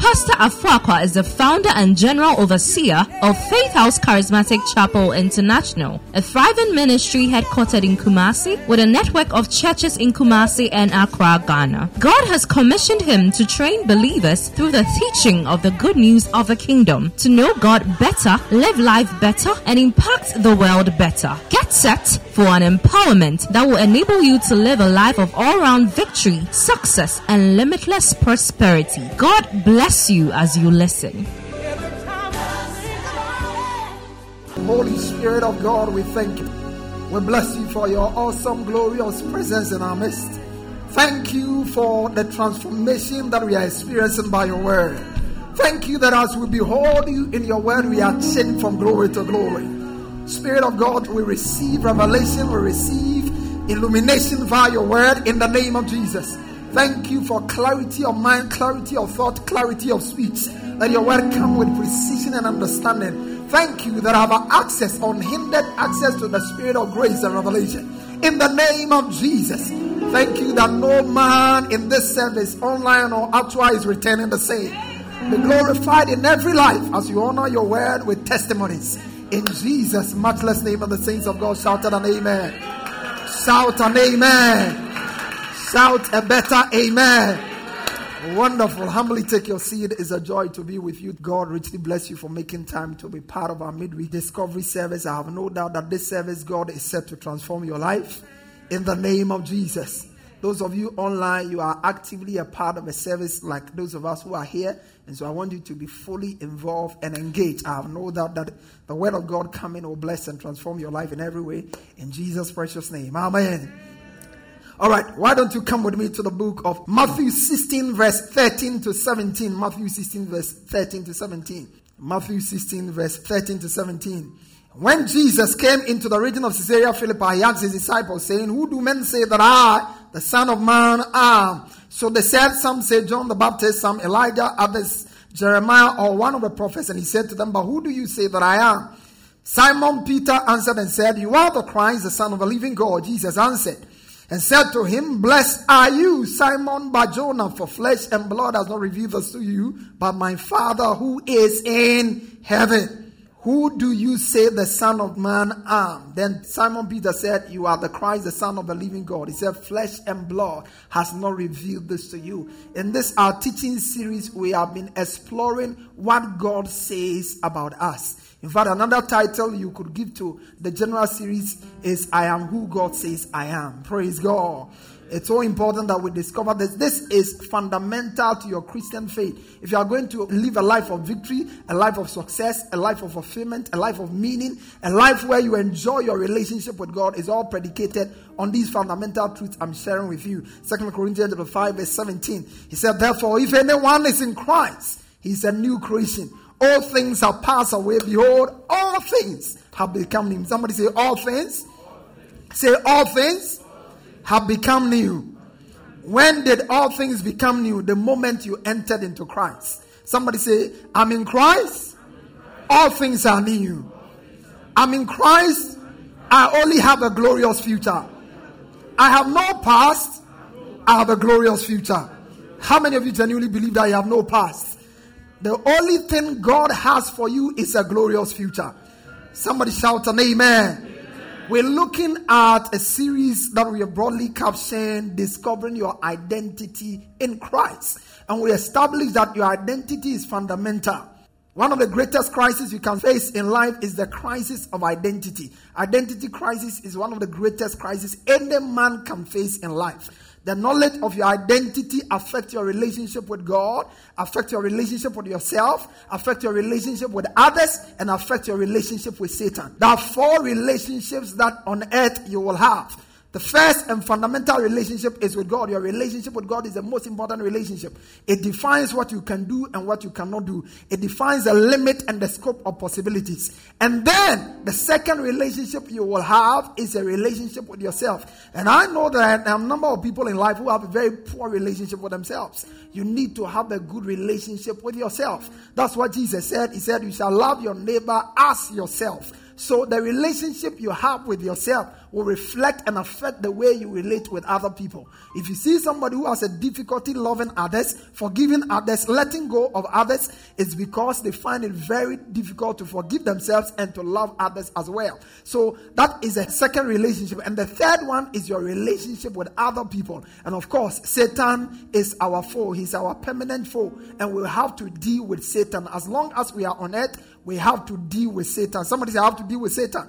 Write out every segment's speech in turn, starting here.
Pastor Afuakwa is the founder and general overseer of Faith House Charismatic Chapel International, a thriving ministry headquartered in Kumasi with a network of churches in Kumasi and Accra, Ghana. God has commissioned him to train believers through the teaching of the good news of the kingdom to know God better, live life better, and impact the world better. Get set for an empowerment that will enable you to live a life of all round victory, success, and limitless prosperity. God bless bless you as you listen. Holy Spirit of God, we thank you. We bless you for your awesome, glorious presence in our midst. Thank you for the transformation that we are experiencing by your word. Thank you that as we behold you in your word, we are changed from glory to glory. Spirit of God, we receive revelation, we receive illumination via your word in the name of Jesus. Thank you for clarity of mind, clarity of thought, clarity of speech. Let your word come with precision and understanding. Thank you that I have access, unhindered access to the spirit of grace and revelation. In the name of Jesus. Thank you that no man in this service, online or actual, is returning the same. Be glorified in every life as you honor your word with testimonies. In Jesus' matchless name, and the saints of God shouted an amen. Shout an amen. Shout a better amen. Wonderful. Humbly take your seat. It's a joy to be with you. God richly bless you for making time to be part of our midweek discovery service. I have no doubt that this service, God is set to transform your life in the name of Jesus. Those of you online, you are actively a part of a service like those of us who are here. And so I want you to be fully involved and engaged. I have no doubt that the word of God coming will bless and transform your life in every way. In Jesus' precious name. Amen. All right, why don't you come with me to the book of Matthew 16, verse 13 to 17. Matthew 16, verse 13 to 17. Matthew 16, verse 13 to 17. When Jesus came into the region of Caesarea Philippi, he asked his disciples, saying, Who do men say that I, the Son of Man, am? So they said, Some say John the Baptist, some Elijah, others Jeremiah, or one of the prophets. And he said to them, But who do you say that I am? Simon Peter answered and said, You are the Christ, the Son of the living God. Jesus answered, and said to him, Blessed are you, Simon Barjona, for flesh and blood has not revealed this to you, but my Father who is in heaven. Who do you say the Son of Man am? Then Simon Peter said, You are the Christ, the Son of the living God. He said, Flesh and blood has not revealed this to you. In this our teaching series, we have been exploring what God says about us. In fact, another title you could give to the general series is I Am Who God Says I Am. Praise God. It's so important that we discover this. This is fundamental to your Christian faith. If you are going to live a life of victory, a life of success, a life of fulfillment, a life of meaning, a life where you enjoy your relationship with God, is all predicated on these fundamental truths I'm sharing with you. Second Corinthians 5, verse 17. He said, Therefore, if anyone is in Christ, he's a new creation. All things have passed away. Behold, all things have become new. Somebody say, All things. Say, All things have become new. When did all things become new? The moment you entered into Christ. Somebody say, I'm in Christ. All things are new. I'm in Christ. I only have a glorious future. I have no past. I have a glorious future. How many of you genuinely believe that you have no past? The only thing God has for you is a glorious future. Somebody shout an amen. amen. We're looking at a series that we broadly captioned Discovering Your Identity in Christ. And we established that your identity is fundamental. One of the greatest crises you can face in life is the crisis of identity. Identity crisis is one of the greatest crises any man can face in life. The knowledge of your identity affect your relationship with God, affect your relationship with yourself, affect your relationship with others, and affect your relationship with Satan. There are four relationships that on earth you will have. The first and fundamental relationship is with God. Your relationship with God is the most important relationship. It defines what you can do and what you cannot do. It defines the limit and the scope of possibilities. And then the second relationship you will have is a relationship with yourself. And I know that there are a number of people in life who have a very poor relationship with themselves. You need to have a good relationship with yourself. That's what Jesus said. He said, You shall love your neighbor as yourself. So the relationship you have with yourself will reflect and affect the way you relate with other people. If you see somebody who has a difficulty loving others, forgiving others, letting go of others, it's because they find it very difficult to forgive themselves and to love others as well. So that is a second relationship. And the third one is your relationship with other people. And of course, Satan is our foe. He's our permanent foe. And we'll have to deal with Satan. As long as we are on earth, we have to deal with Satan. Somebody say, I have to deal with Satan.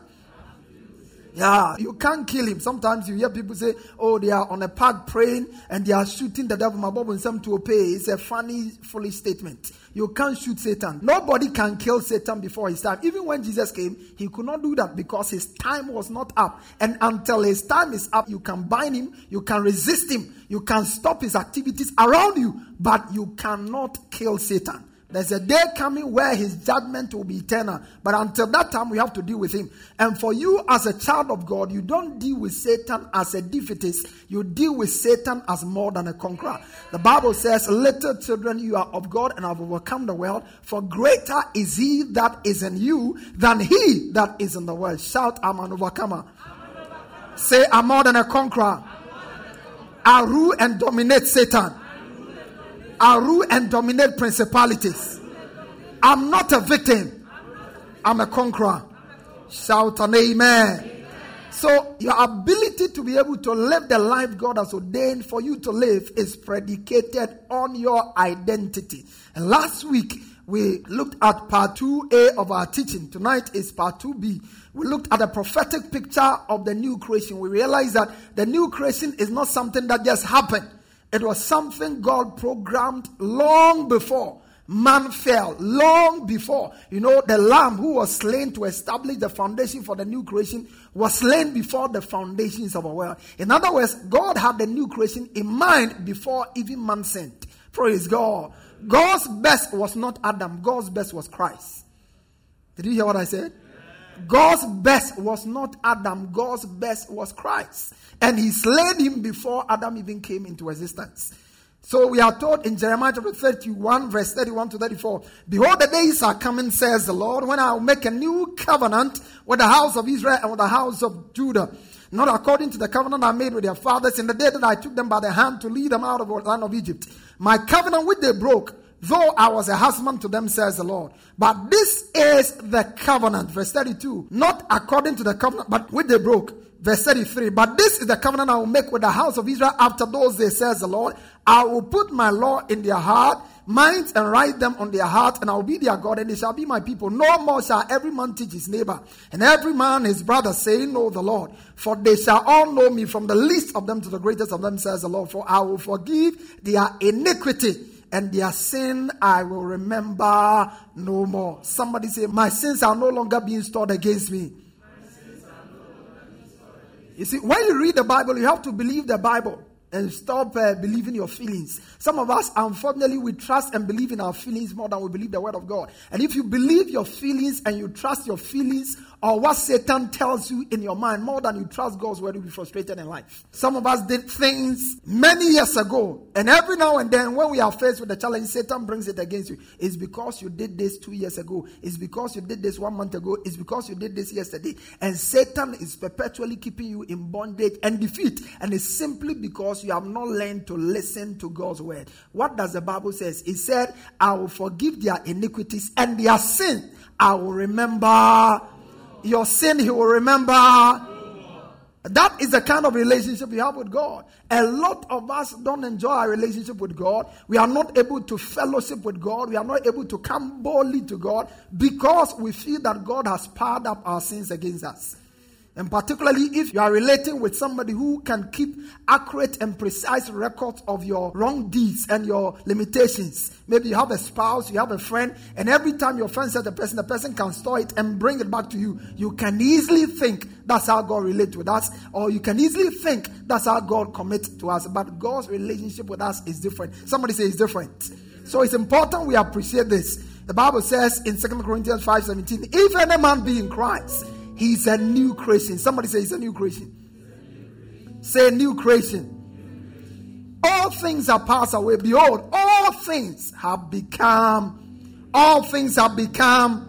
Yeah, you can't kill him. Sometimes you hear people say, Oh, they are on a park praying and they are shooting the devil. My Bible some to obey. It's a funny, foolish statement. You can't shoot Satan. Nobody can kill Satan before his time. Even when Jesus came, he could not do that because his time was not up. And until his time is up, you can bind him, you can resist him, you can stop his activities around you, but you cannot kill Satan. There's a day coming where his judgment will be eternal. But until that time, we have to deal with him. And for you, as a child of God, you don't deal with Satan as a defeatist. You deal with Satan as more than a conqueror. The Bible says, Little children, you are of God and have overcome the world. For greater is he that is in you than he that is in the world. Shout, I'm an overcomer. Say, I'm more than a conqueror. I rule and dominate Satan. I rule and dominate principalities. I'm not a victim, I'm a conqueror. Shout an amen. So, your ability to be able to live the life God has ordained for you to live is predicated on your identity. And last week, we looked at part 2A of our teaching. Tonight is part 2B. We looked at a prophetic picture of the new creation. We realized that the new creation is not something that just happened. It was something God programmed long before man fell, long before. You know, the lamb who was slain to establish the foundation for the new creation was slain before the foundations of the world. In other words, God had the new creation in mind before even man sinned. Praise God. God's best was not Adam, God's best was Christ. Did you hear what I said? God's best was not Adam, God's best was Christ. And he slayed him before Adam even came into existence. So we are told in Jeremiah chapter 31, verse 31 to 34 Behold, the days are coming, says the Lord, when I will make a new covenant with the house of Israel and with the house of Judah. Not according to the covenant I made with their fathers in the day that I took them by the hand to lead them out of the land of Egypt. My covenant which they broke, though I was a husband to them, says the Lord. But this is the covenant, verse 32. Not according to the covenant, but which they broke. Verse 33. But this is the covenant I will make with the house of Israel after those days, says the Lord. I will put my law in their heart, minds, and write them on their heart, and I will be their God, and they shall be my people. No more shall every man teach his neighbor, and every man his brother, saying, Know the Lord. For they shall all know me, from the least of them to the greatest of them, says the Lord. For I will forgive their iniquity and their sin I will remember no more. Somebody say, My sins are no longer being stored against me. You see, when you read the Bible, you have to believe the Bible and stop uh, believing your feelings. Some of us, unfortunately, we trust and believe in our feelings more than we believe the word of God. And if you believe your feelings and you trust your feelings or what Satan tells you in your mind more than you trust God's word, you'll be frustrated in life. Some of us did things many years ago, and every now and then, when we are faced with a challenge, Satan brings it against you. It's because you did this two years ago. It's because you did this one month ago. It's because you did this yesterday. And Satan is perpetually keeping you in bondage and defeat. And it's simply because you have not learned to listen to God's word. What does the Bible says? It said, I will forgive their iniquities and their sin. I will remember your sin, He will remember. That is the kind of relationship you have with God. A lot of us don't enjoy our relationship with God. We are not able to fellowship with God. We are not able to come boldly to God because we feel that God has piled up our sins against us. And particularly if you are relating with somebody who can keep accurate and precise records of your wrong deeds and your limitations. Maybe you have a spouse, you have a friend, and every time your friend says the person, the person can store it and bring it back to you. You can easily think that's how God relates with us, or you can easily think that's how God commits to us. But God's relationship with us is different. Somebody say it's different. So it's important we appreciate this. The Bible says in 2 Corinthians 5 17, if any man be in Christ, he's a new creation. Somebody say he's a new creation. Say new creation. All things are passed away. Behold, all things have become, all things have become.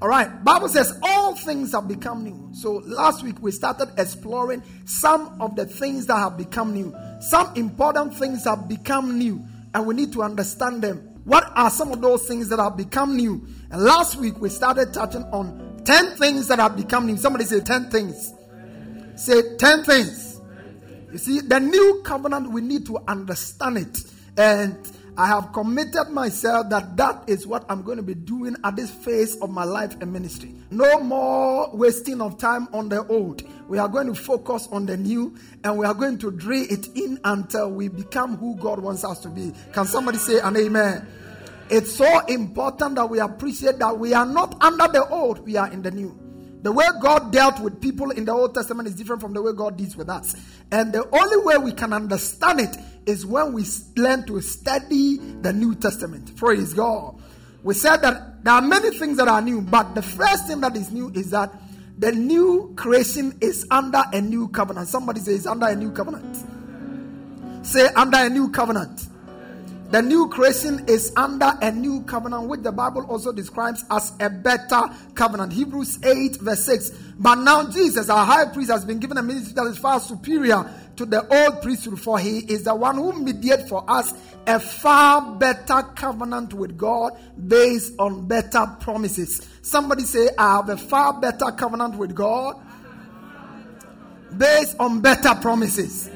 All right. Bible says all things have become new. So last week we started exploring some of the things that have become new. Some important things have become new, and we need to understand them. What are some of those things that have become new? And last week we started touching on 10 things that have become. Somebody say 10 things. Say 10 things. You see, the new covenant, we need to understand it. And I have committed myself that that is what I'm going to be doing at this phase of my life and ministry. No more wasting of time on the old. We are going to focus on the new and we are going to drill it in until we become who God wants us to be. Can somebody say an amen? It's so important that we appreciate that we are not under the old, we are in the new. The way God dealt with people in the Old Testament is different from the way God deals with us. And the only way we can understand it is when we learn to study the New Testament. Praise God. We said that there are many things that are new, but the first thing that is new is that the new creation is under a new covenant. Somebody says under a new covenant. Say under a new covenant. The new creation is under a new covenant, which the Bible also describes as a better covenant. Hebrews 8, verse 6. But now Jesus, our high priest, has been given a ministry that is far superior to the old priesthood, for he is the one who mediates for us a far better covenant with God based on better promises. Somebody say, I have a far better covenant with God based on better promises.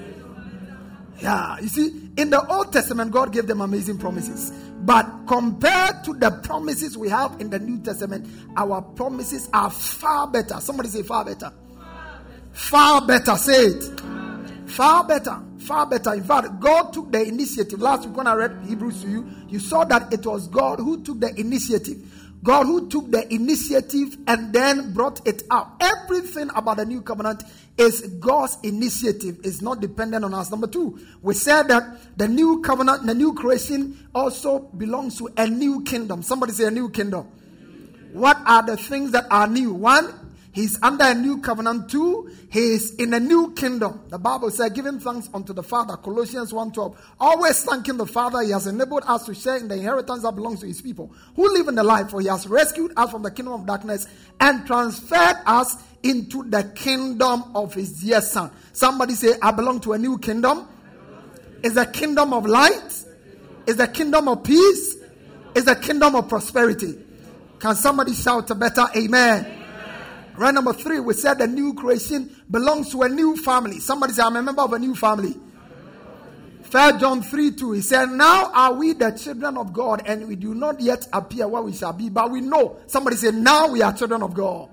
Yeah, you see, in the Old Testament, God gave them amazing promises. But compared to the promises we have in the New Testament, our promises are far better. Somebody say far better. Far better. Say it. Far better. Far better. In fact, God took the initiative. Last week when I read Hebrews to you, you saw that it was God who took the initiative. God who took the initiative and then brought it up. Everything about the new covenant is God's initiative, is not dependent on us. Number two, we said that the new covenant, the new creation also belongs to a new kingdom. Somebody say a new kingdom. What are the things that are new? One, He's under a new covenant too. He is in a new kingdom. The Bible says, giving thanks unto the Father, Colossians 1.12. Always thanking the Father. He has enabled us to share in the inheritance that belongs to his people who live in the light. For he has rescued us from the kingdom of darkness and transferred us into the kingdom of his dear son. Somebody say, I belong to a new kingdom. Is the kingdom of light? Is the kingdom of peace? Is the kingdom of prosperity? Can somebody shout a better amen? Right number three, we said the new creation belongs to a new family. Somebody say, I'm a member of a new family. Third John 3 2, he said, Now are we the children of God, and we do not yet appear what we shall be, but we know. Somebody say, Now we are children of God.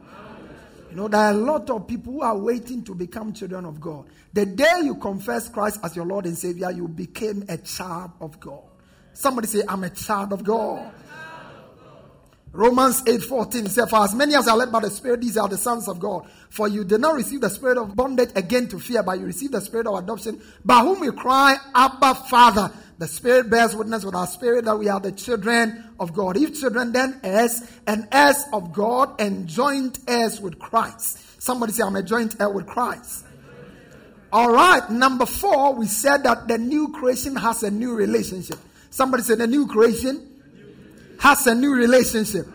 You know, there are a lot of people who are waiting to become children of God. The day you confess Christ as your Lord and Savior, you became a child of God. Somebody say, I'm a child of God. Romans 8:14 says, For as many as are led by the Spirit, these are the sons of God. For you did not receive the spirit of bondage again to fear, but you received the spirit of adoption, by whom we cry, Abba, Father. The Spirit bears witness with our spirit that we are the children of God. If children, then heirs, and heirs of God, and joint heirs with Christ. Somebody say, I'm a joint heir with Christ. All right, number four, we said that the new creation has a new relationship. Somebody said the new creation has a new relationship.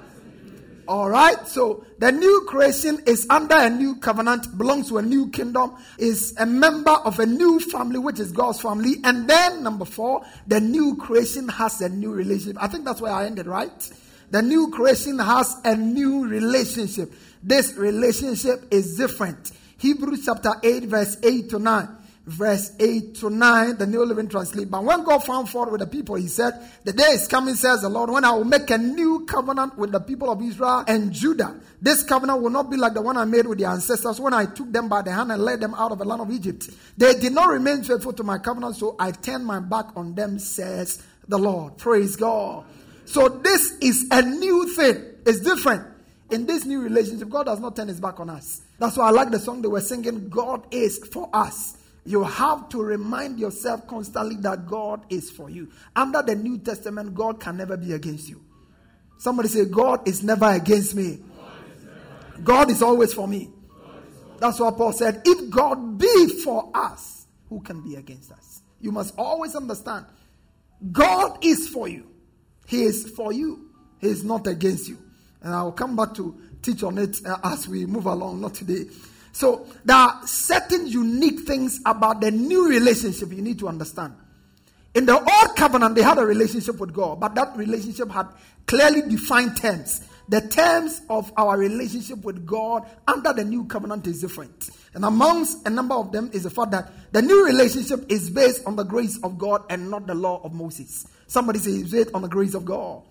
All right. So the new creation is under a new covenant, belongs to a new kingdom, is a member of a new family, which is God's family. And then number four, the new creation has a new relationship. I think that's where I ended, right? The new creation has a new relationship. This relationship is different. Hebrews chapter 8, verse 8 to 9. Verse 8 to 9, the New Living Translation. But when God found fault with the people, he said, The day is coming, says the Lord, when I will make a new covenant with the people of Israel and Judah. This covenant will not be like the one I made with their ancestors when I took them by the hand and led them out of the land of Egypt. They did not remain faithful to my covenant, so I turned my back on them, says the Lord. Praise God. So this is a new thing. It's different. In this new relationship, God does not turn his back on us. That's why I like the song they were singing, God is for us. You have to remind yourself constantly that God is for you. Under the New Testament, God can never be against you. Somebody say, God is never against me. God is always for me. That's what Paul said. If God be for us, who can be against us? You must always understand God is for you. He is for you. He is not against you. And I will come back to teach on it uh, as we move along, not today. So there are certain unique things about the new relationship you need to understand. In the old covenant, they had a relationship with God, but that relationship had clearly defined terms. The terms of our relationship with God under the new covenant is different. And amongst a number of them is the fact that the new relationship is based on the grace of God and not the law of Moses. Somebody say it's based on the grace of God.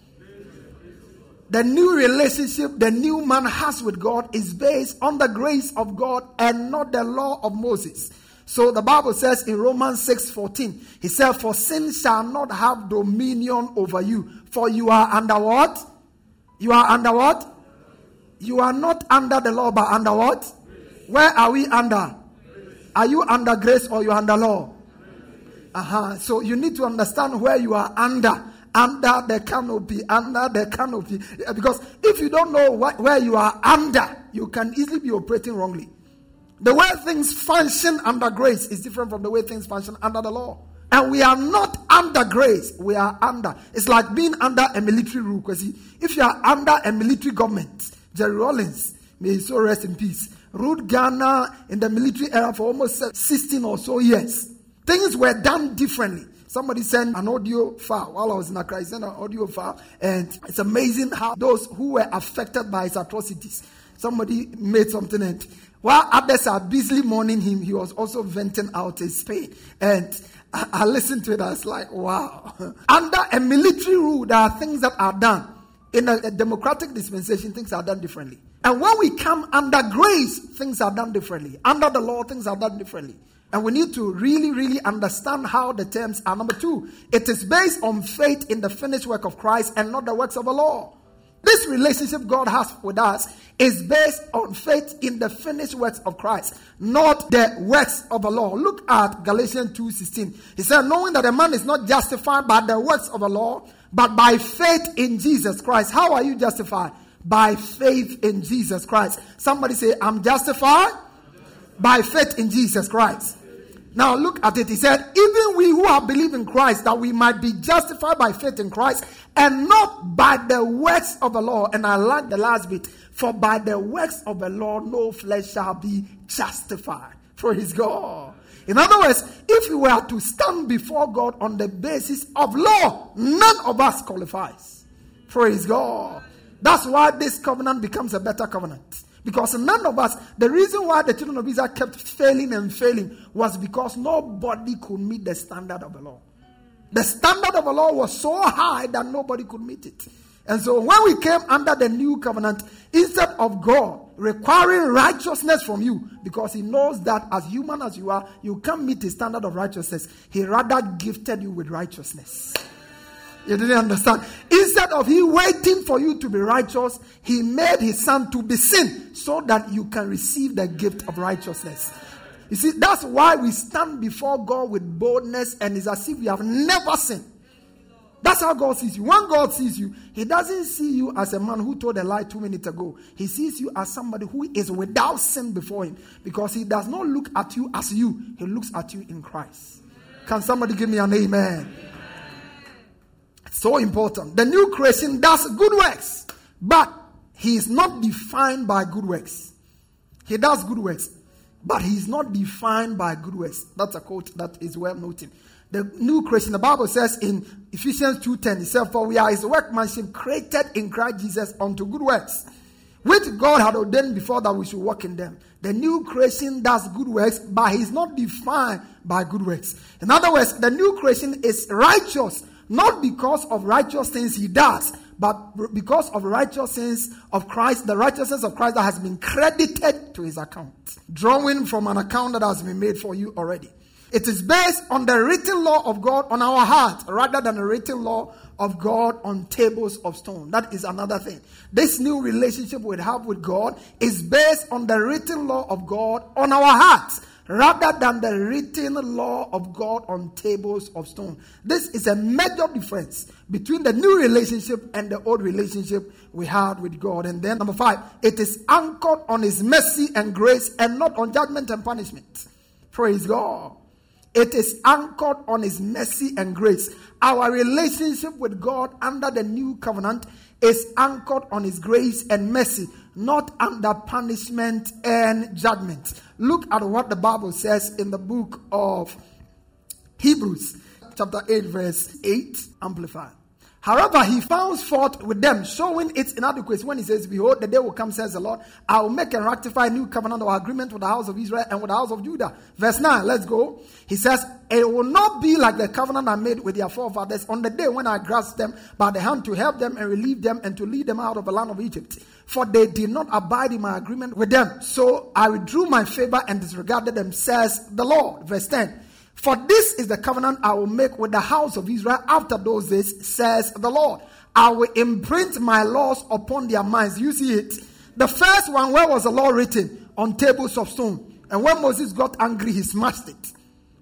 The new relationship the new man has with God is based on the grace of God and not the law of Moses. So the Bible says in Romans 6 14, he said, For sin shall not have dominion over you, for you are under what? You are under what? You are not under the law, but under what? Where are we under? Are you under grace or you under law? Uh-huh. So you need to understand where you are under under the canopy, under the canopy. Because if you don't know where you are under, you can easily be operating wrongly. The way things function under grace is different from the way things function under the law. And we are not under grace, we are under. It's like being under a military rule. Because if you are under a military government, Jerry Rawlings, may he so rest in peace, ruled Ghana in the military era for almost 16 or so years. Things were done differently. Somebody sent an audio file while I was in Accra. He sent an audio file, and it's amazing how those who were affected by his atrocities, somebody made something, and while others are busily mourning him, he was also venting out his pain. And I, I listened to it, I was like, wow. Under a military rule, there are things that are done. In a, a democratic dispensation, things are done differently. And when we come under grace, things are done differently. Under the law, things are done differently. And we need to really, really understand how the terms are. Number two, it is based on faith in the finished work of Christ and not the works of the law. This relationship God has with us is based on faith in the finished works of Christ, not the works of the law. Look at Galatians 2:16. He said, knowing that a man is not justified by the works of the law, but by faith in Jesus Christ. How are you justified? By faith in Jesus Christ. Somebody say, I'm justified by faith in Jesus Christ. Now look at it. He said, even we who have believed in Christ, that we might be justified by faith in Christ and not by the works of the law. And I like the last bit. For by the works of the law, no flesh shall be justified. Praise God. In other words, if we were to stand before God on the basis of law, none of us qualifies. Praise God. That's why this covenant becomes a better covenant. Because none of us, the reason why the children of Israel kept failing and failing was because nobody could meet the standard of the law. The standard of the law was so high that nobody could meet it. And so when we came under the new covenant, instead of God requiring righteousness from you, because He knows that as human as you are, you can't meet the standard of righteousness, He rather gifted you with righteousness. You didn't understand. Instead of he waiting for you to be righteous, he made his son to be sin so that you can receive the gift of righteousness. You see, that's why we stand before God with boldness and it's as if we have never sinned. That's how God sees you. When God sees you, He doesn't see you as a man who told a lie two minutes ago. He sees you as somebody who is without sin before Him because He does not look at you as you, He looks at you in Christ. Can somebody give me an amen? So important. The new creation does good works, but he is not defined by good works. He does good works, but he is not defined by good works. That's a quote that is well noted. The new creation, the Bible says in Ephesians 2:10, it says, For we are his workmanship created in Christ Jesus unto good works, which God had ordained before that we should walk in them. The new creation does good works, but he's not defined by good works. In other words, the new creation is righteous, not because of righteous things he does, but because of righteousness of Christ, the righteousness of Christ that has been credited to his account, drawing from an account that has been made for you already. It is based on the written law of God on our heart rather than the written law of God on tables of stone. That is another thing. This new relationship we have with God is based on the written law of God on our hearts rather than the written law of God on tables of stone. This is a major difference between the new relationship and the old relationship we had with God. And then, number five, it is anchored on His mercy and grace and not on judgment and punishment. Praise God. It is anchored on His mercy and grace. Our relationship with God under the new covenant is anchored on His grace and mercy, not under punishment and judgment. Look at what the Bible says in the book of Hebrews, chapter 8, verse 8, Amplified. However, he found fault with them, showing its inadequacy when he says, Behold, the day will come, says the Lord, I will make and rectify a new covenant or agreement with the house of Israel and with the house of Judah. Verse 9, let's go. He says, It will not be like the covenant I made with their forefathers on the day when I grasped them by the hand to help them and relieve them and to lead them out of the land of Egypt. For they did not abide in my agreement with them. So I withdrew my favor and disregarded them, says the Lord. Verse 10. For this is the covenant I will make with the house of Israel after those days, says the Lord. I will imprint my laws upon their minds. You see it. The first one, where was the law written? On tables of stone. And when Moses got angry, he smashed it.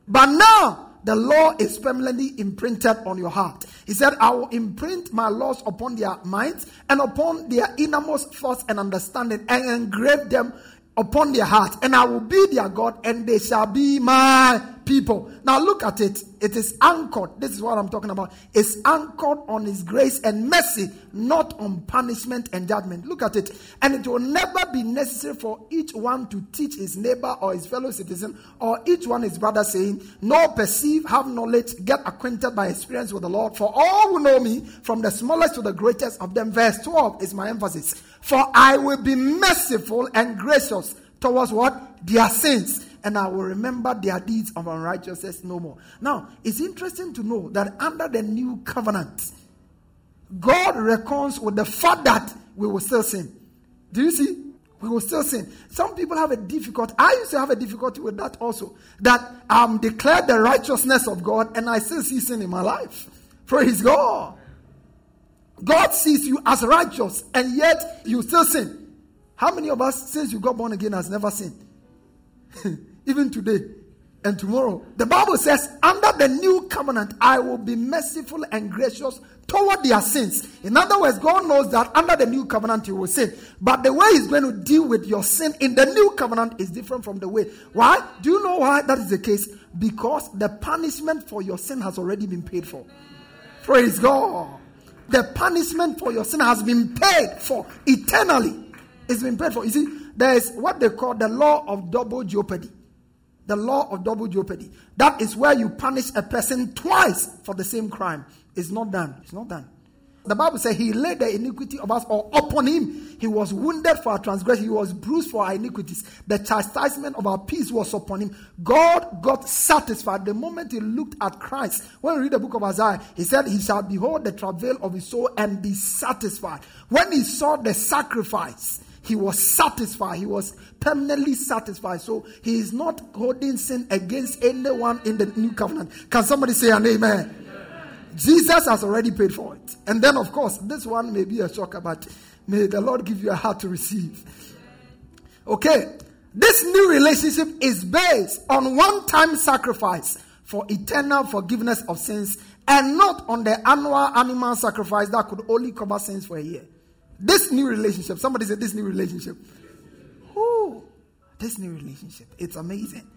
But now, the law is permanently imprinted on your heart. He said, I will imprint my laws upon their minds and upon their innermost thoughts and understanding and engrave them upon their heart. And I will be their God and they shall be my people. Now look at it. It is anchored. This is what I'm talking about. It's anchored on His grace and mercy, not on punishment and judgment. Look at it. And it will never be necessary for each one to teach his neighbor or his fellow citizen or each one his brother, saying, Know, perceive, have knowledge, get acquainted by experience with the Lord. For all who know me, from the smallest to the greatest of them. Verse 12 is my emphasis. For I will be merciful and gracious towards what? Their sins and I will remember their deeds of unrighteousness no more. Now, it's interesting to know that under the new covenant, God reckons with the fact that we will still sin. Do you see? We will still sin. Some people have a difficulty. I used to have a difficulty with that also. That I'm declared the righteousness of God and I still see sin in my life. Praise God. God sees you as righteous and yet you still sin. How many of us, since you got born again, has never sinned? even today and tomorrow. The Bible says, under the new covenant, I will be merciful and gracious toward their sins. In other words, God knows that under the new covenant you will sin. But the way He's going to deal with your sin in the new covenant is different from the way. Why? Do you know why that is the case? Because the punishment for your sin has already been paid for. Praise God. The punishment for your sin has been paid for eternally. It's been paid for. You see, there is what they call the law of double jeopardy. The law of double jeopardy. That is where you punish a person twice for the same crime. It's not done. It's not done. The Bible says he laid the iniquity of us all upon him. He was wounded for our transgression. He was bruised for our iniquities. The chastisement of our peace was upon him. God got satisfied the moment he looked at Christ. When we read the book of Isaiah, he said, He shall behold the travail of his soul and be satisfied. When he saw the sacrifice, he was satisfied. He was permanently satisfied. So he is not holding sin against anyone in the new covenant. Can somebody say an amen? amen? Jesus has already paid for it. And then, of course, this one may be a shocker, but may the Lord give you a heart to receive. Okay. This new relationship is based on one time sacrifice for eternal forgiveness of sins and not on the annual animal sacrifice that could only cover sins for a year. This new relationship, somebody said this new relationship. Ooh, this new relationship. It's amazing.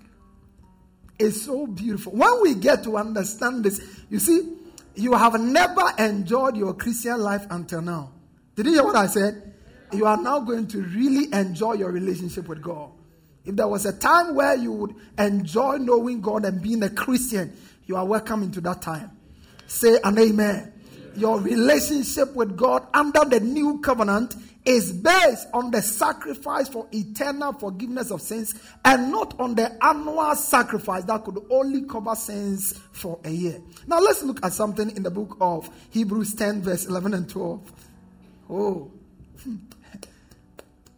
It's so beautiful. When we get to understand this, you see, you have never enjoyed your Christian life until now. Did you hear what I said? You are now going to really enjoy your relationship with God. If there was a time where you would enjoy knowing God and being a Christian, you are welcome into that time. Say an amen your relationship with God under the new covenant is based on the sacrifice for eternal forgiveness of sins and not on the annual sacrifice that could only cover sins for a year. Now let's look at something in the book of Hebrews 10, verse 11 and 12. Oh,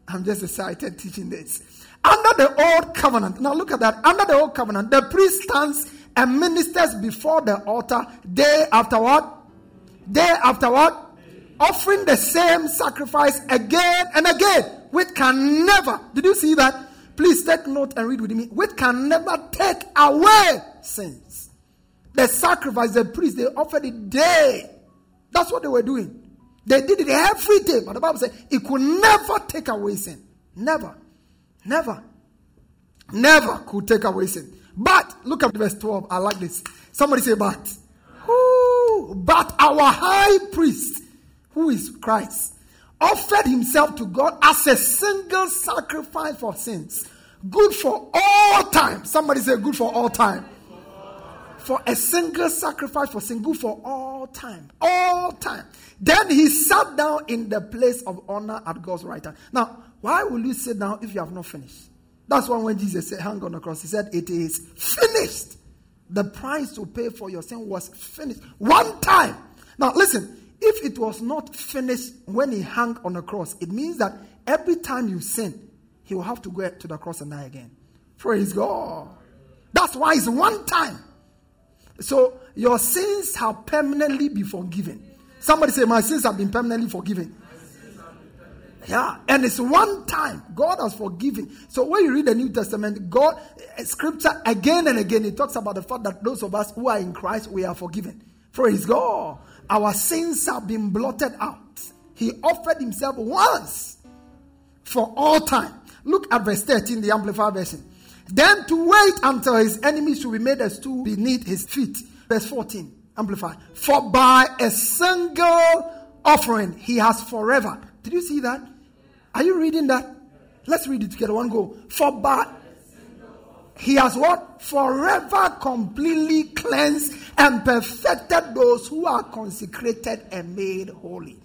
I'm just excited teaching this. Under the old covenant, now look at that. Under the old covenant, the priest stands and ministers before the altar day after what? Day after what? offering the same sacrifice again and again, which can never, did you see that? Please take note and read with me. Which can never take away sins. The sacrifice, the priest, they offered it day. That's what they were doing. They did it every day. But the Bible said it could never take away sin. Never. Never. Never could take away sin. But look at verse 12. I like this. Somebody say, but. But our high priest who is Christ, offered himself to God as a single sacrifice for sins, good for all time. Somebody say, good for all time. For a single sacrifice for sin, good for all time. All time. Then he sat down in the place of honor at God's right hand. Now, why will you sit down if you have not finished? That's why when Jesus said, hang on the cross, he said, It is finished. The price to pay for your sin was finished. One time. Now, listen, if it was not finished when he hung on the cross, it means that every time you sin, he will have to go to the cross and die again. Praise God. That's why it's one time. So your sins have permanently been forgiven. Somebody say, My sins have been permanently forgiven. Yeah, and it's one time. God has forgiven. So when you read the New Testament, God, eh, scripture again and again, it talks about the fact that those of us who are in Christ, we are forgiven. Praise God. Our sins have been blotted out. He offered himself once for all time. Look at verse 13, the Amplified Version. Then to wait until his enemies should be made a stool beneath his feet. Verse 14, Amplified. For by a single offering he has forever. Did you see that? Are you reading that? Let's read it together. One go. For by he has what? Forever completely cleansed and perfected those who are consecrated and made holy.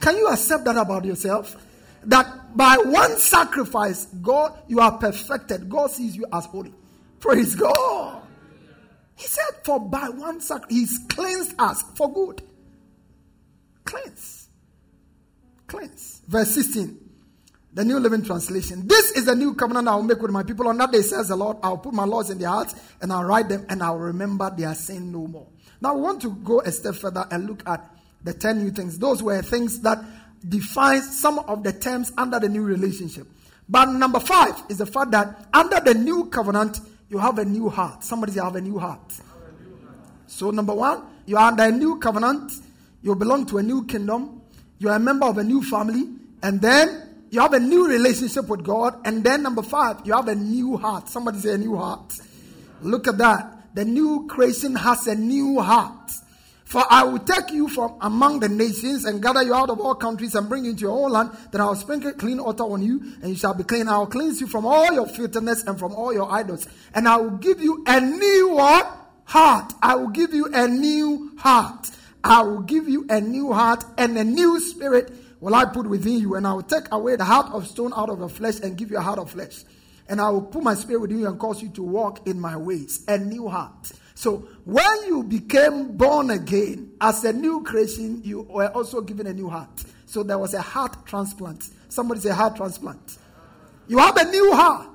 Can you accept that about yourself? That by one sacrifice, God, you are perfected. God sees you as holy. Praise God. He said, For by one sacrifice, He's cleansed us for good. Cleanse. Cleanse. Verse 16. The New Living Translation. This is the new covenant I will make with my people. On that day, says the Lord, I will put my laws in their hearts and I'll write them and I'll remember their sin no more. Now, we want to go a step further and look at the 10 new things. Those were things that define some of the terms under the new relationship. But number five is the fact that under the new covenant, you have a new heart. Somebody say, I have a new heart. So, number one, you are under a new covenant. You belong to a new kingdom. You are a member of a new family. And then you have a new relationship with God. And then number five, you have a new heart. Somebody say a new heart. Look at that. The new creation has a new heart. For I will take you from among the nations and gather you out of all countries and bring you into your own land. Then I will sprinkle clean water on you, and you shall be clean. I will cleanse you from all your filthiness and from all your idols. And I will give you a new what? Heart. I will give you a new heart. I will give you a new heart and a new spirit will I put within you, and I will take away the heart of stone out of your flesh and give you a heart of flesh. And I will put my spirit within you and cause you to walk in my ways. A new heart. So when you became born again as a new creation, you were also given a new heart. So there was a heart transplant. Somebody say heart transplant. You have a new heart.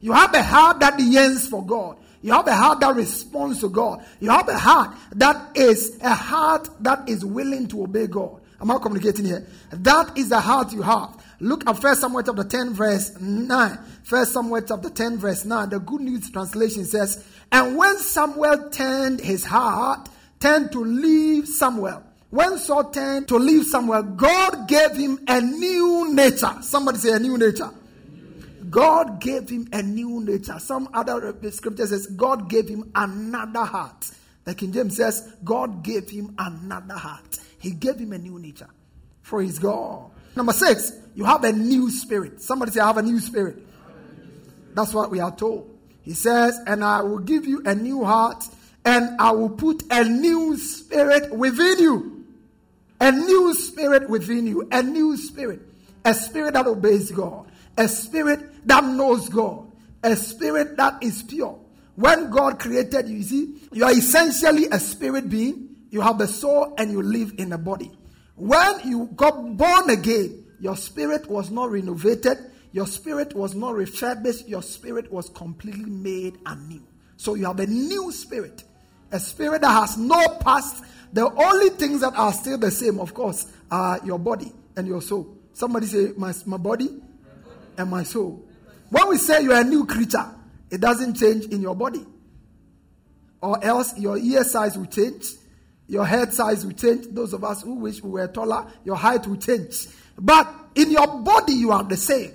You have a heart that yearns for God. You have a heart that responds to God. You have a heart that is a heart that is willing to obey God. Am I communicating here? That is the heart you have. Look at First Samuel chapter 10, verse 9. First Samuel chapter 10, verse 9. The Good News translation says, And when Samuel turned his heart, turned to leave Samuel. When Saul turned to leave Samuel, God gave him a new nature. Somebody say a new nature. God gave him a new nature. Some other scripture says God gave him another heart. The King James says God gave him another heart. He gave him a new nature. Praise God. Number six, you have a new spirit. Somebody say, I have a new spirit. That's what we are told. He says, and I will give you a new heart and I will put a new spirit within you. A new spirit within you. A new spirit. a spirit that obeys God, a spirit that knows God, a spirit that is pure. When God created you, you see, you are essentially a spirit being. You have a soul and you live in a body. When you got born again, your spirit was not renovated, your spirit was not refurbished, your spirit was completely made anew. So you have a new spirit, a spirit that has no past. The only things that are still the same, of course, are your body and your soul. Somebody say, My, my body and my soul. When we say you're a new creature, it doesn't change in your body. Or else your ear size will change, your head size will change. Those of us who wish we were taller, your height will change. But in your body, you are the same.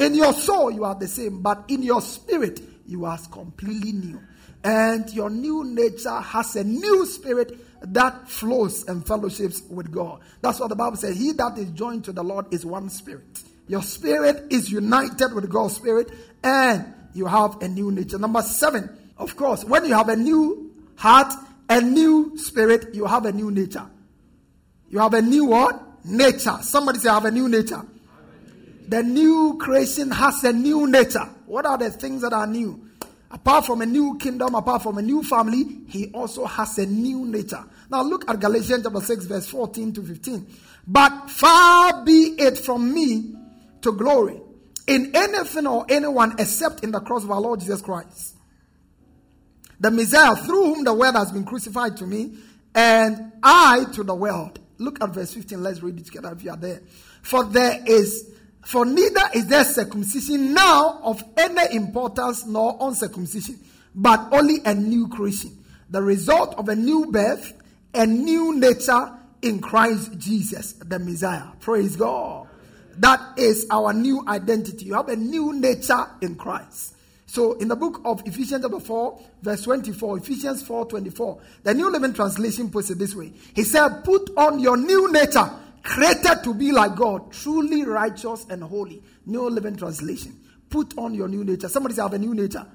In your soul, you are the same. But in your spirit, you are completely new. And your new nature has a new spirit that flows and fellowships with God. That's what the Bible says. He that is joined to the Lord is one spirit. Your spirit is united with God's spirit, and you have a new nature. Number seven, of course, when you have a new heart, a new spirit, you have a new nature. You have a new what? Nature. Somebody say, I have a new nature. The new creation has a new nature. What are the things that are new? Apart from a new kingdom, apart from a new family, he also has a new nature. Now look at Galatians chapter 6, verse 14 to 15. But far be it from me to glory in anything or anyone except in the cross of our Lord Jesus Christ. The Messiah, through whom the world has been crucified to me, and I to the world. Look at verse 15. Let's read it together if you are there. For there is for neither is there circumcision now of any importance nor uncircumcision, but only a new creation. The result of a new birth, a new nature in Christ Jesus, the Messiah. Praise God. That is our new identity. You have a new nature in Christ. So in the book of Ephesians chapter 4, verse 24, Ephesians 4 24, the New Living Translation puts it this way. He said, Put on your new nature created to be like God, truly righteous and holy. New Living Translation. Put on your new nature. Somebody say, I have a new nature.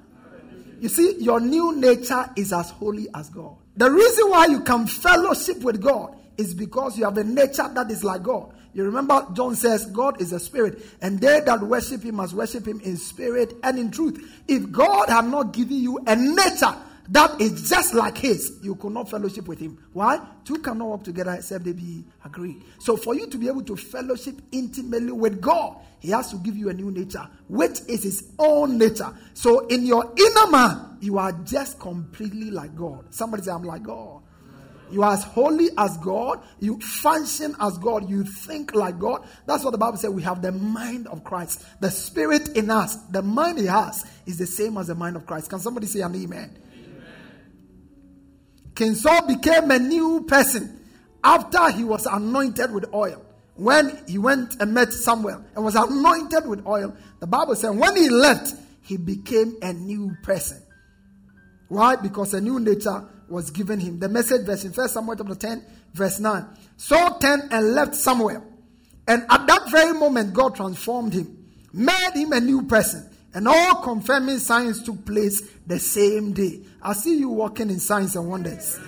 You see, your new nature is as holy as God. The reason why you can fellowship with God is because you have a nature that is like God. You remember, John says, God is a spirit, and they that worship him must worship him in spirit and in truth. If God had not given you a nature that is just like his, you could not fellowship with him. Why? Two cannot work together except they be agreed. So, for you to be able to fellowship intimately with God, he has to give you a new nature, which is his own nature. So, in your inner man, you are just completely like God. Somebody say, I'm like God. You are as holy as God. You function as God. You think like God. That's what the Bible says. We have the mind of Christ. The spirit in us, the mind he has, is the same as the mind of Christ. Can somebody say an amen? King Saul became a new person after he was anointed with oil. When he went and met Samuel and was anointed with oil, the Bible said when he left, he became a new person. Why? Because a new nature was given him. The message verse in 1 Samuel chapter 10, verse 9. Saul turned and left Samuel. And at that very moment, God transformed him, made him a new person. And all confirming signs took place the same day. I see you walking in signs and wonders.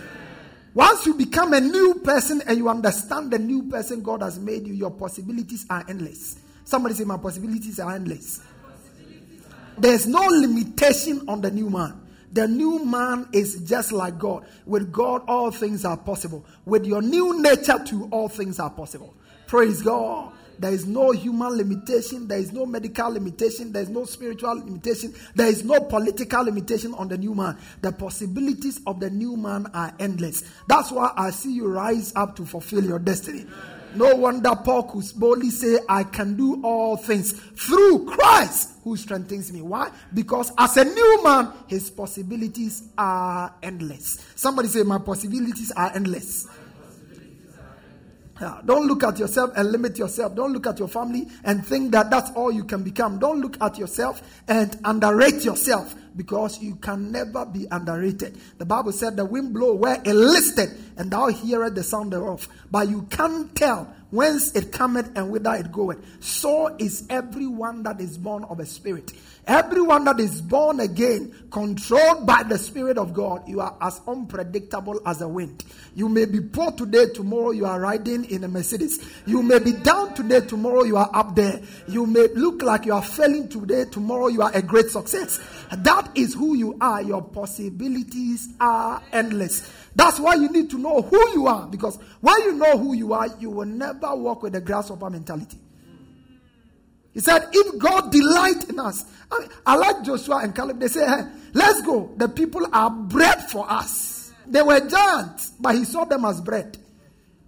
Once you become a new person and you understand the new person God has made you, your possibilities are endless. Somebody say, My possibilities are endless. There's no limitation on the new man. The new man is just like God. With God, all things are possible. With your new nature, too, all things are possible. Praise God. There is no human limitation. There is no medical limitation. There is no spiritual limitation. There is no political limitation on the new man. The possibilities of the new man are endless. That's why I see you rise up to fulfill your destiny. No wonder Paul could boldly say, I can do all things through Christ who strengthens me. Why? Because as a new man, his possibilities are endless. Somebody say, My possibilities are endless. Yeah, don't look at yourself and limit yourself. Don't look at your family and think that that's all you can become. Don't look at yourself and underrate yourself. because you can never be underrated. The Bible said the wind blow where it listed, and thou hearest the sound thereof, but you can't tell whence it cometh and whither it goeth. So is everyone that is born of a spirit. Everyone that is born again, controlled by the Spirit of God, you are as unpredictable as a wind. You may be poor today, tomorrow you are riding in a Mercedes. You may be down today, tomorrow you are up there. You may look like you are failing today, tomorrow you are a great success. That is who you are. Your possibilities are endless. That's why you need to know who you are because when you know who you are, you will never walk with a grasshopper mentality. He said, if God delight in us, I, mean, I like Joshua and Caleb. They say, hey, let's go. The people are bread for us. They were giants, but he saw them as bread.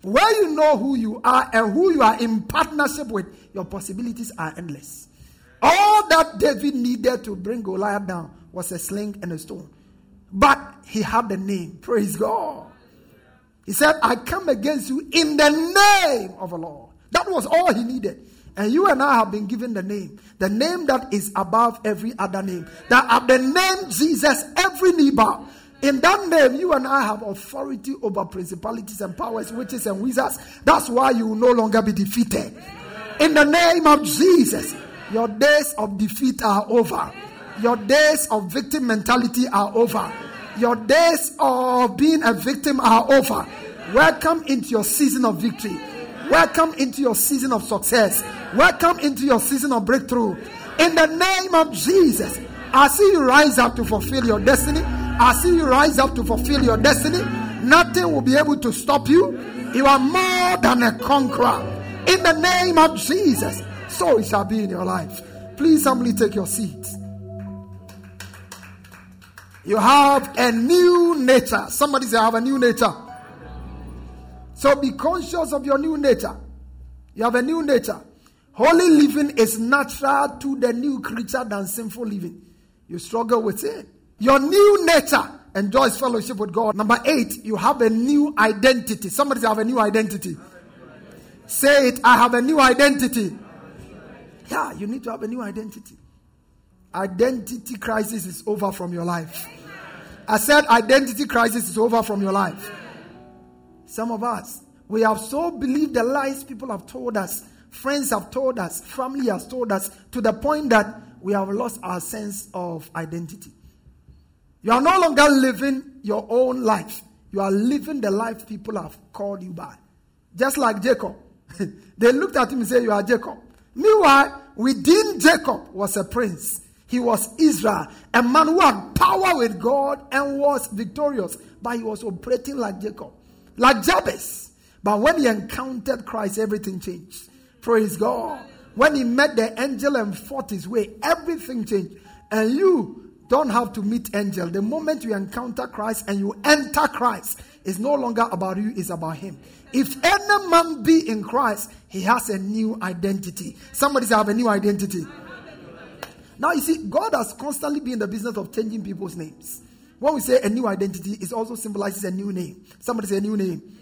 Where you know who you are and who you are in partnership with, your possibilities are endless. All that David needed to bring Goliath down was a sling and a stone. But he had the name. Praise God. He said, I come against you in the name of the Lord. That was all he needed. And you and I have been given the name, the name that is above every other name. That at the name Jesus, every knee bow. In that name, you and I have authority over principalities and powers, witches and wizards. That's why you will no longer be defeated. In the name of Jesus, your days of defeat are over. Your days of victim mentality are over. Your days of being a victim are over. Welcome into your season of victory. Welcome into your season of success. Welcome into your season of breakthrough. In the name of Jesus, I see you rise up to fulfill your destiny. I see you rise up to fulfill your destiny. Nothing will be able to stop you. You are more than a conqueror. In the name of Jesus, so it shall be in your life. Please, somebody take your seat. You have a new nature. Somebody say, I have a new nature. So be conscious of your new nature. You have a new nature. Holy living is natural to the new creature than sinful living. You struggle with it. Your new nature enjoys fellowship with God. Number eight, you have a new identity. Somebody say, have a new identity. Say it, I have a new identity. Yeah, you need to have a new identity. Identity crisis is over from your life. I said, identity crisis is over from your life. Some of us, we have so believed the lies people have told us, friends have told us, family has told us, to the point that we have lost our sense of identity. You are no longer living your own life. You are living the life people have called you by. Just like Jacob. they looked at him and said, You are Jacob. Meanwhile, within Jacob was a prince. He was Israel, a man who had power with God and was victorious, but he was operating like Jacob like Jabez. But when he encountered Christ, everything changed. Praise God. When he met the angel and fought his way, everything changed. And you don't have to meet angel. The moment you encounter Christ and you enter Christ, it's no longer about you, it's about him. If any man be in Christ, he has a new identity. Somebody say, I have a new identity. Now you see, God has constantly been in the business of changing people's names. When we say a new identity, it also symbolizes a new name. Somebody say a new name.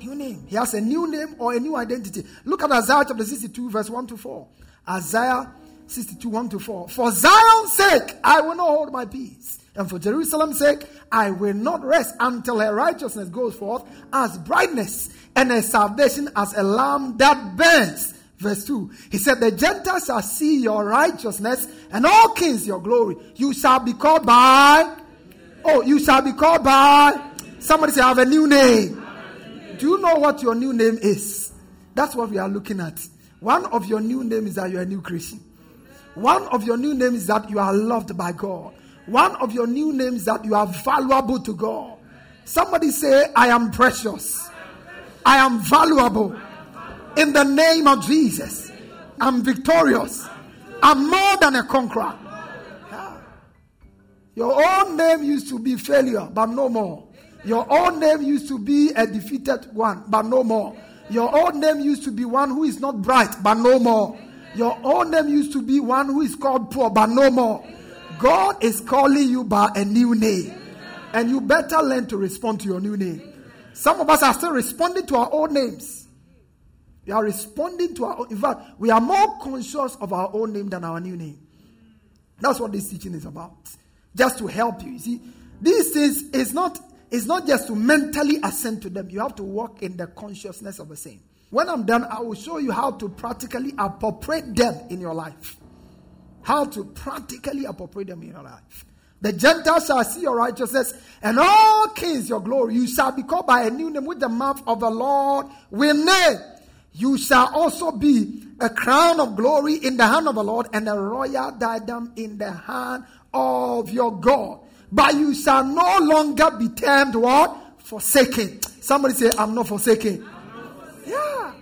New name. He has a new name or a new identity. Look at Isaiah chapter 62, verse 1 to 4. Isaiah 62, 1 to 4. For Zion's sake, I will not hold my peace. And for Jerusalem's sake, I will not rest until her righteousness goes forth as brightness and her salvation as a lamb that burns. Verse 2. He said, The Gentiles shall see your righteousness and all kings your glory. You shall be called by Oh, you shall be called by somebody say, I have a new name. Do you know what your new name is? That's what we are looking at. One of your new names is that you are a new Christian. One of your new names is that you are loved by God. One of your new names is that you are valuable to God. Somebody say, I am precious. I am valuable. In the name of Jesus. I'm victorious. I'm more than a conqueror. Ah. Your own name used to be failure, but no more. Your own name used to be a defeated one, but no more. Your own name used to be one who is not bright, but no more. Your own name used to be one who is called poor, but no more. God is calling you by a new name. And you better learn to respond to your new name. Some of us are still responding to our old names. We are responding to our, in fact, we are more conscious of our own name than our new name. That's what this teaching is about. just to help you. You see, these things is not is not just to mentally assent to them. You have to walk in the consciousness of the same. When I'm done, I will show you how to practically appropriate them in your life. How to practically appropriate them in your life. The Gentiles shall see your righteousness, and all kings your glory. You shall be called by a new name with the mouth of the Lord will name. You shall also be a crown of glory in the hand of the Lord, and a royal diadem in the hand of your God. But you shall no longer be termed what? Forsaken. Somebody say, I'm not forsaken. Yeah.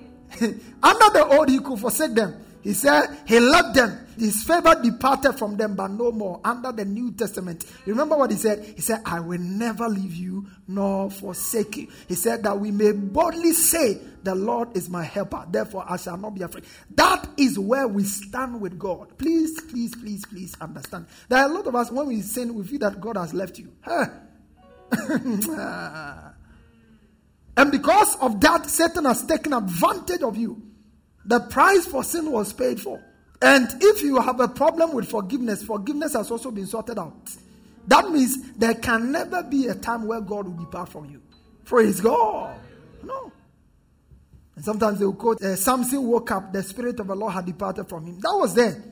Under the old, he could forsake them. He said, He left them. His favor departed from them, but no more. Under the New Testament, remember what he said? He said, I will never leave you nor forsake you. He said that we may boldly say, The Lord is my helper, therefore I shall not be afraid. That is where we stand with God. Please, please, please, please understand. There are a lot of us, when we sin, we feel that God has left you. and because of that, Satan has taken advantage of you. The price for sin was paid for. And if you have a problem with forgiveness, forgiveness has also been sorted out. That means there can never be a time where God will depart from you. Praise God. No. And sometimes they will quote, uh, Samson woke up, the Spirit of the Lord had departed from him. That was there.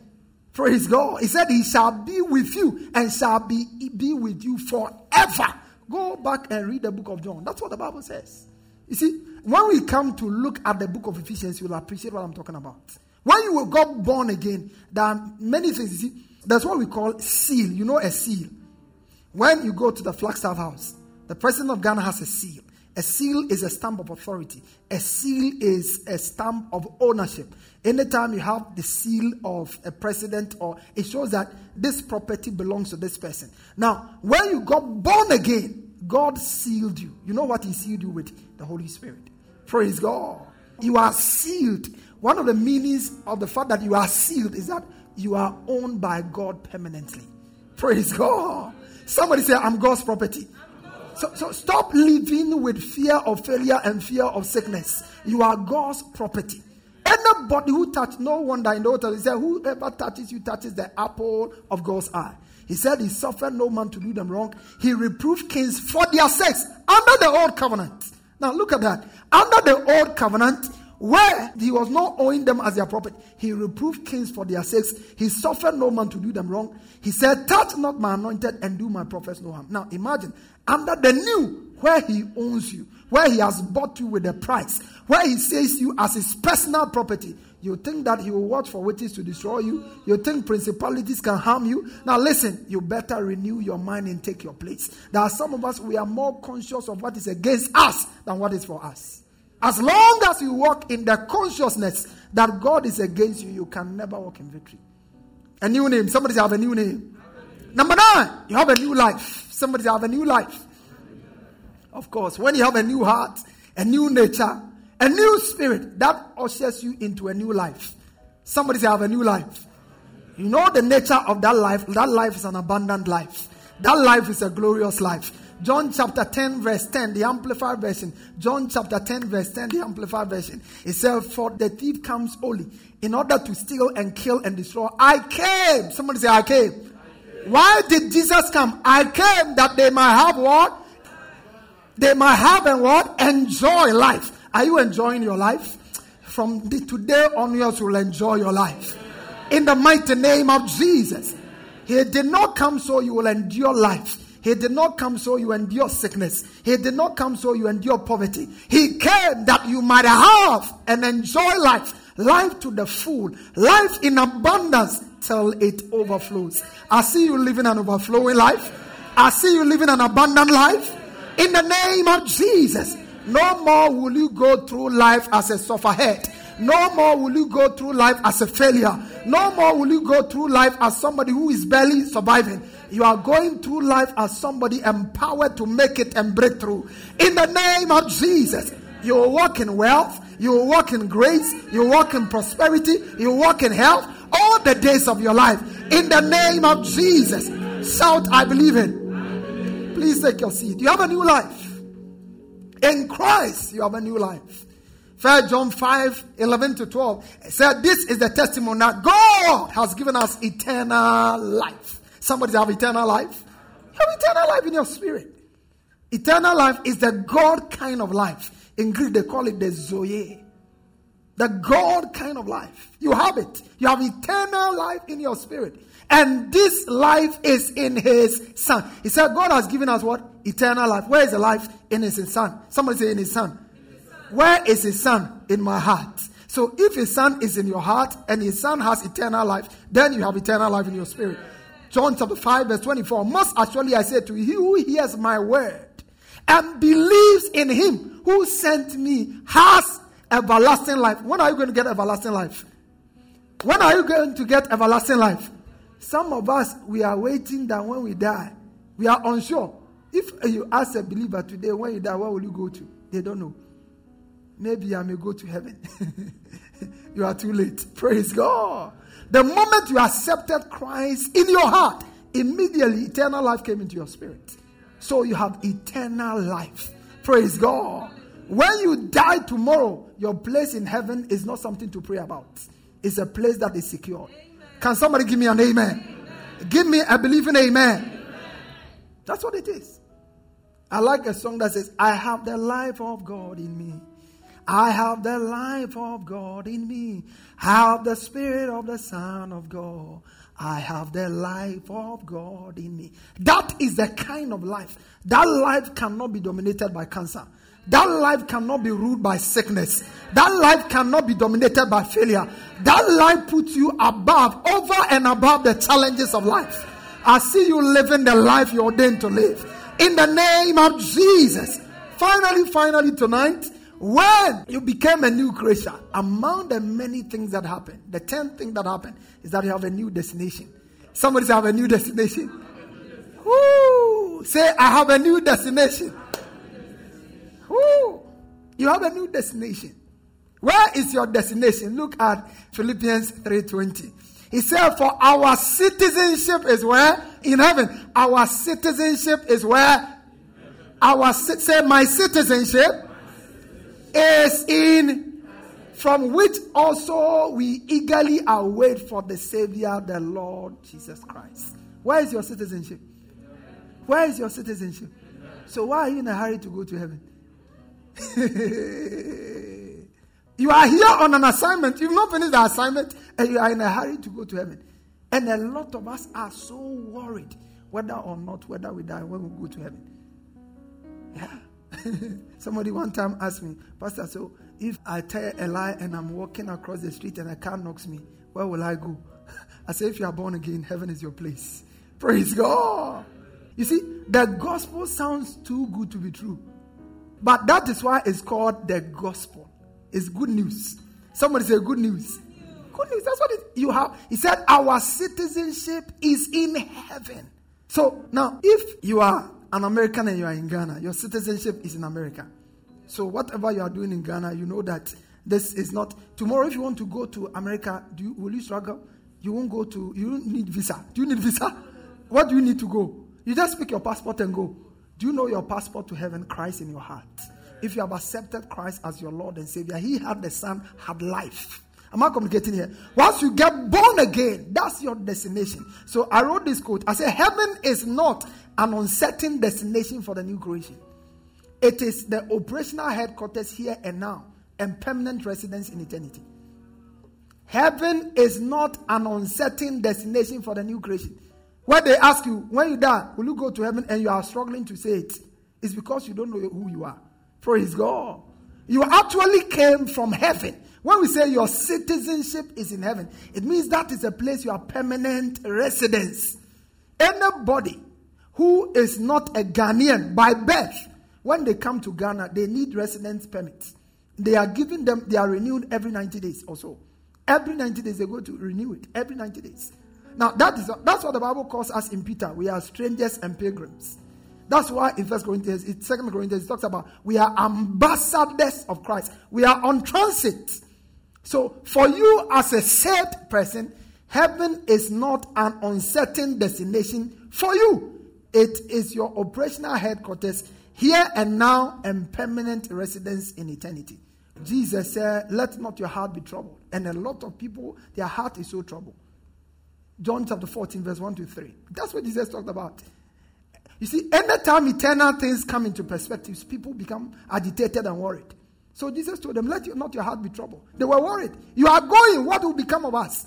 Praise God. He said, He shall be with you and shall be, be with you forever. Go back and read the book of John. That's what the Bible says. You see, when we come to look at the book of Ephesians, you'll appreciate what I'm talking about. When you got born again, there are many things. You see, that's what we call seal. You know a seal. When you go to the Flagstaff House, the president of Ghana has a seal. A seal is a stamp of authority. A seal is a stamp of ownership. Anytime you have the seal of a president, or it shows that this property belongs to this person. Now, when you got born again, God sealed you. You know what He sealed you with? The Holy Spirit. Praise God. You are sealed. One of the meanings of the fact that you are sealed is that you are owned by God permanently. Praise God. Somebody say, I'm God's property. So, so stop living with fear of failure and fear of sickness. You are God's property. Anybody who touch, no wonder in the Old he said, whoever touches you touches the apple of God's eye. He said he suffered no man to do them wrong. He reproved kings for their sakes under the old covenant. Now look at that. Under the old covenant, where he was not owing them as their property, he reproved kings for their sakes. He suffered no man to do them wrong. He said, Touch not my anointed and do my prophets no harm. Now imagine, under the new, where he owns you, where he has bought you with a price, where he says you as his personal property, you think that he will watch for witches to destroy you. You think principalities can harm you. Now, listen, you better renew your mind and take your place. There are some of us, we are more conscious of what is against us than what is for us. As long as you walk in the consciousness that God is against you, you can never walk in victory. A new name. Somebody have a new name. Number nine, you have a new life. Somebody have a new life. Of course, when you have a new heart, a new nature, a new spirit, that ushers you into a new life. Somebody have a new life. You know the nature of that life. That life is an abundant life. That life is a glorious life. John chapter 10, verse 10, the Amplified Version. John chapter 10, verse 10, the Amplified Version. It says, For the thief comes only in order to steal and kill and destroy. I came. Somebody say, I came. I came. Why did Jesus come? I came that they might have what? They might have and what? Enjoy life. Are you enjoying your life? From the, today onwards, you will enjoy your life. In the mighty name of Jesus. He did not come so you will endure life. He did not come so you endure sickness. He did not come so you endure poverty. He came that you might have and enjoy life. Life to the full. Life in abundance till it overflows. I see you living an overflowing life. I see you living an abundant life. In the name of Jesus. No more will you go through life as a sufferhead. No more will you go through life as a failure. No more will you go through life as somebody who is barely surviving. You are going through life as somebody empowered to make it and break through. In the name of Jesus, you will walk in wealth, you will walk in grace, you will walk in prosperity, you will walk in health all the days of your life. In the name of Jesus, shout, I believe in. Please take your seat. You have a new life. In Christ, you have a new life. First John 5 11 to 12 said, This is the testimony that God has given us eternal life. Somebody have eternal life. Have eternal life in your spirit. Eternal life is the God kind of life. In Greek, they call it the Zoe. The God kind of life. You have it. You have eternal life in your spirit. And this life is in his son. He said, God has given us what? Eternal life. Where is the life? In his son. Somebody say, in his son. Where is his son? In my heart. So if his son is in your heart and his son has eternal life, then you have eternal life in your spirit. John chapter 5, verse 24. Most actually I say to you, he who hears my word and believes in him who sent me has everlasting life. When are you going to get everlasting life? When are you going to get everlasting life? Some of us, we are waiting that when we die, we are unsure. If you ask a believer today, when you die, where will you go to? They don't know. Maybe I may go to heaven. you are too late. Praise God. The moment you accepted Christ in your heart, immediately eternal life came into your spirit. So you have eternal life. Praise God. When you die tomorrow, your place in heaven is not something to pray about. It's a place that is secure. Can somebody give me an amen? amen. Give me a believing amen. amen. That's what it is. I like a song that says, I have the life of God in me. I have the life of God in me. I have the spirit of the Son of God. I have the life of God in me. That is the kind of life. That life cannot be dominated by cancer. That life cannot be ruled by sickness. That life cannot be dominated by failure. That life puts you above, over and above the challenges of life. I see you living the life you're ordained to live. In the name of Jesus. Finally, finally, tonight, when you became a new creature, among the many things that happened, the 10th thing that happened is that you have a new destination. Somebody say, I have a new destination. Woo! Say, I have a new destination. Woo! You have a new destination. Where is your destination? Look at Philippians 3:20. He said, For our citizenship is where? In heaven. Our citizenship is where? Our say my citizenship is in from which also we eagerly await for the Savior, the Lord Jesus Christ. Where is your citizenship? Where is your citizenship? So why are you in a hurry to go to heaven? you are here on an assignment. You've not finished the assignment and you are in a hurry to go to heaven. And a lot of us are so worried whether or not whether we die when we go to heaven. Yeah. Somebody one time asked me, Pastor, so if I tell a lie and I'm walking across the street and a car knocks me, where will I go? I say, if you are born again, heaven is your place. Praise God. You see, the gospel sounds too good to be true. But that is why it's called the gospel. It's good news. Somebody say good news. Good news. That's what it, you have. He said, Our citizenship is in heaven. So now, if you are an American and you are in Ghana, your citizenship is in America. So whatever you are doing in Ghana, you know that this is not. Tomorrow, if you want to go to America, do you, will you struggle? You won't go to. You don't need visa. Do you need visa? What do you need to go? You just pick your passport and go. Do you know your passport to heaven? Christ in your heart. If you have accepted Christ as your Lord and Savior, He had the Son, had life. Am I communicating here? Once you get born again, that's your destination. So I wrote this quote. I said, Heaven is not an uncertain destination for the new creation. It is the operational headquarters here and now and permanent residence in eternity. Heaven is not an uncertain destination for the new creation. When they ask you, when you die, will you go to heaven and you are struggling to say it? It's because you don't know who you are. Praise God. You actually came from heaven. When we say your citizenship is in heaven, it means that is a place you are permanent residence. Anybody who is not a Ghanaian by birth, when they come to Ghana, they need residence permits. They are giving them, they are renewed every 90 days or so. Every 90 days, they go to renew it. Every 90 days. Now that is that's what the Bible calls us in Peter. We are strangers and pilgrims. That's why in First Corinthians, in Second Corinthians, it talks about we are ambassadors of Christ. We are on transit. So for you as a saved person, heaven is not an uncertain destination for you. It is your operational headquarters here and now and permanent residence in eternity. Jesus said, Let not your heart be troubled. And a lot of people, their heart is so troubled. John chapter 14, verse 1 to 3. That's what Jesus talked about. You see, anytime eternal things come into perspective, people become agitated and worried. So Jesus told them, Let not your heart be troubled. They were worried. You are going, what will become of us?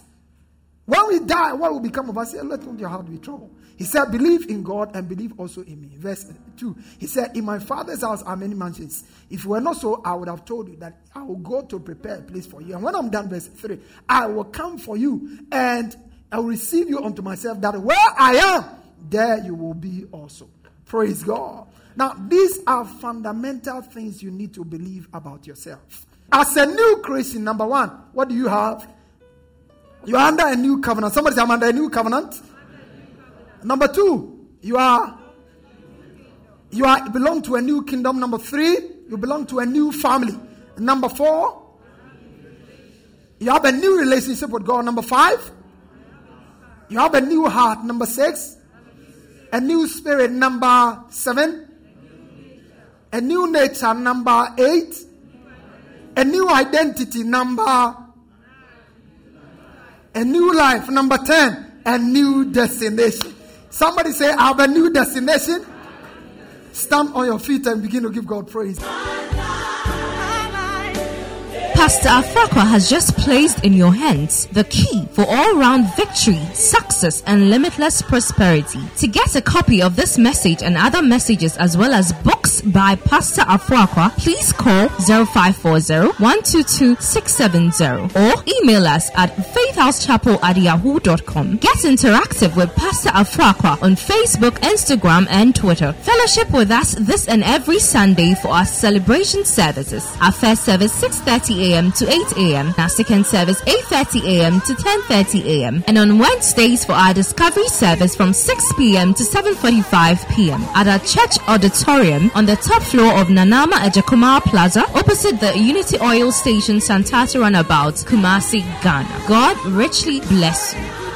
When we die, what will become of us? Let not your heart be troubled. He said, Believe in God and believe also in me. Verse 2. He said, In my father's house are many mansions. If it were not so, I would have told you that I will go to prepare a place for you. And when I'm done, verse 3, I will come for you and I will receive you unto myself, that where I am, there you will be also. Praise God. Now, these are fundamental things you need to believe about yourself. As a new Christian, number one, what do you have? You are under a new covenant. Somebody say, I'm under a new covenant. Number two, you are you are belong to a new kingdom. Number three, you belong to a new family. Number four, you have a new relationship with God. Number five, you have a new heart. Number six, a new spirit, number seven. A new nature, number eight. A new identity, number. A new life, number 10. A new destination. Somebody say, I have a new destination. Stand on your feet and begin to give God praise. Pastor Afrakwa has just placed in your hands the key for all-round victory, success, and limitless prosperity. To get a copy of this message and other messages as well as books by Pastor Afrakwa, please call 0540-122-670 or email us at faithhousechapel at yahoo.com. Get interactive with Pastor Afrakwa on Facebook, Instagram, and Twitter. Fellowship with us this and every Sunday for our celebration services. Our first service 6.30 a.m. to 8 a.m. Our second service 8.30 a.m. to 10.30 a.m. And on Wednesdays for our discovery service from 6 p.m. to 7.45 p.m. at our church auditorium on the top floor of Nanama Ejakumar Plaza opposite the Unity Oil Station Santasi Runabout, Kumasi, Ghana. God richly bless you.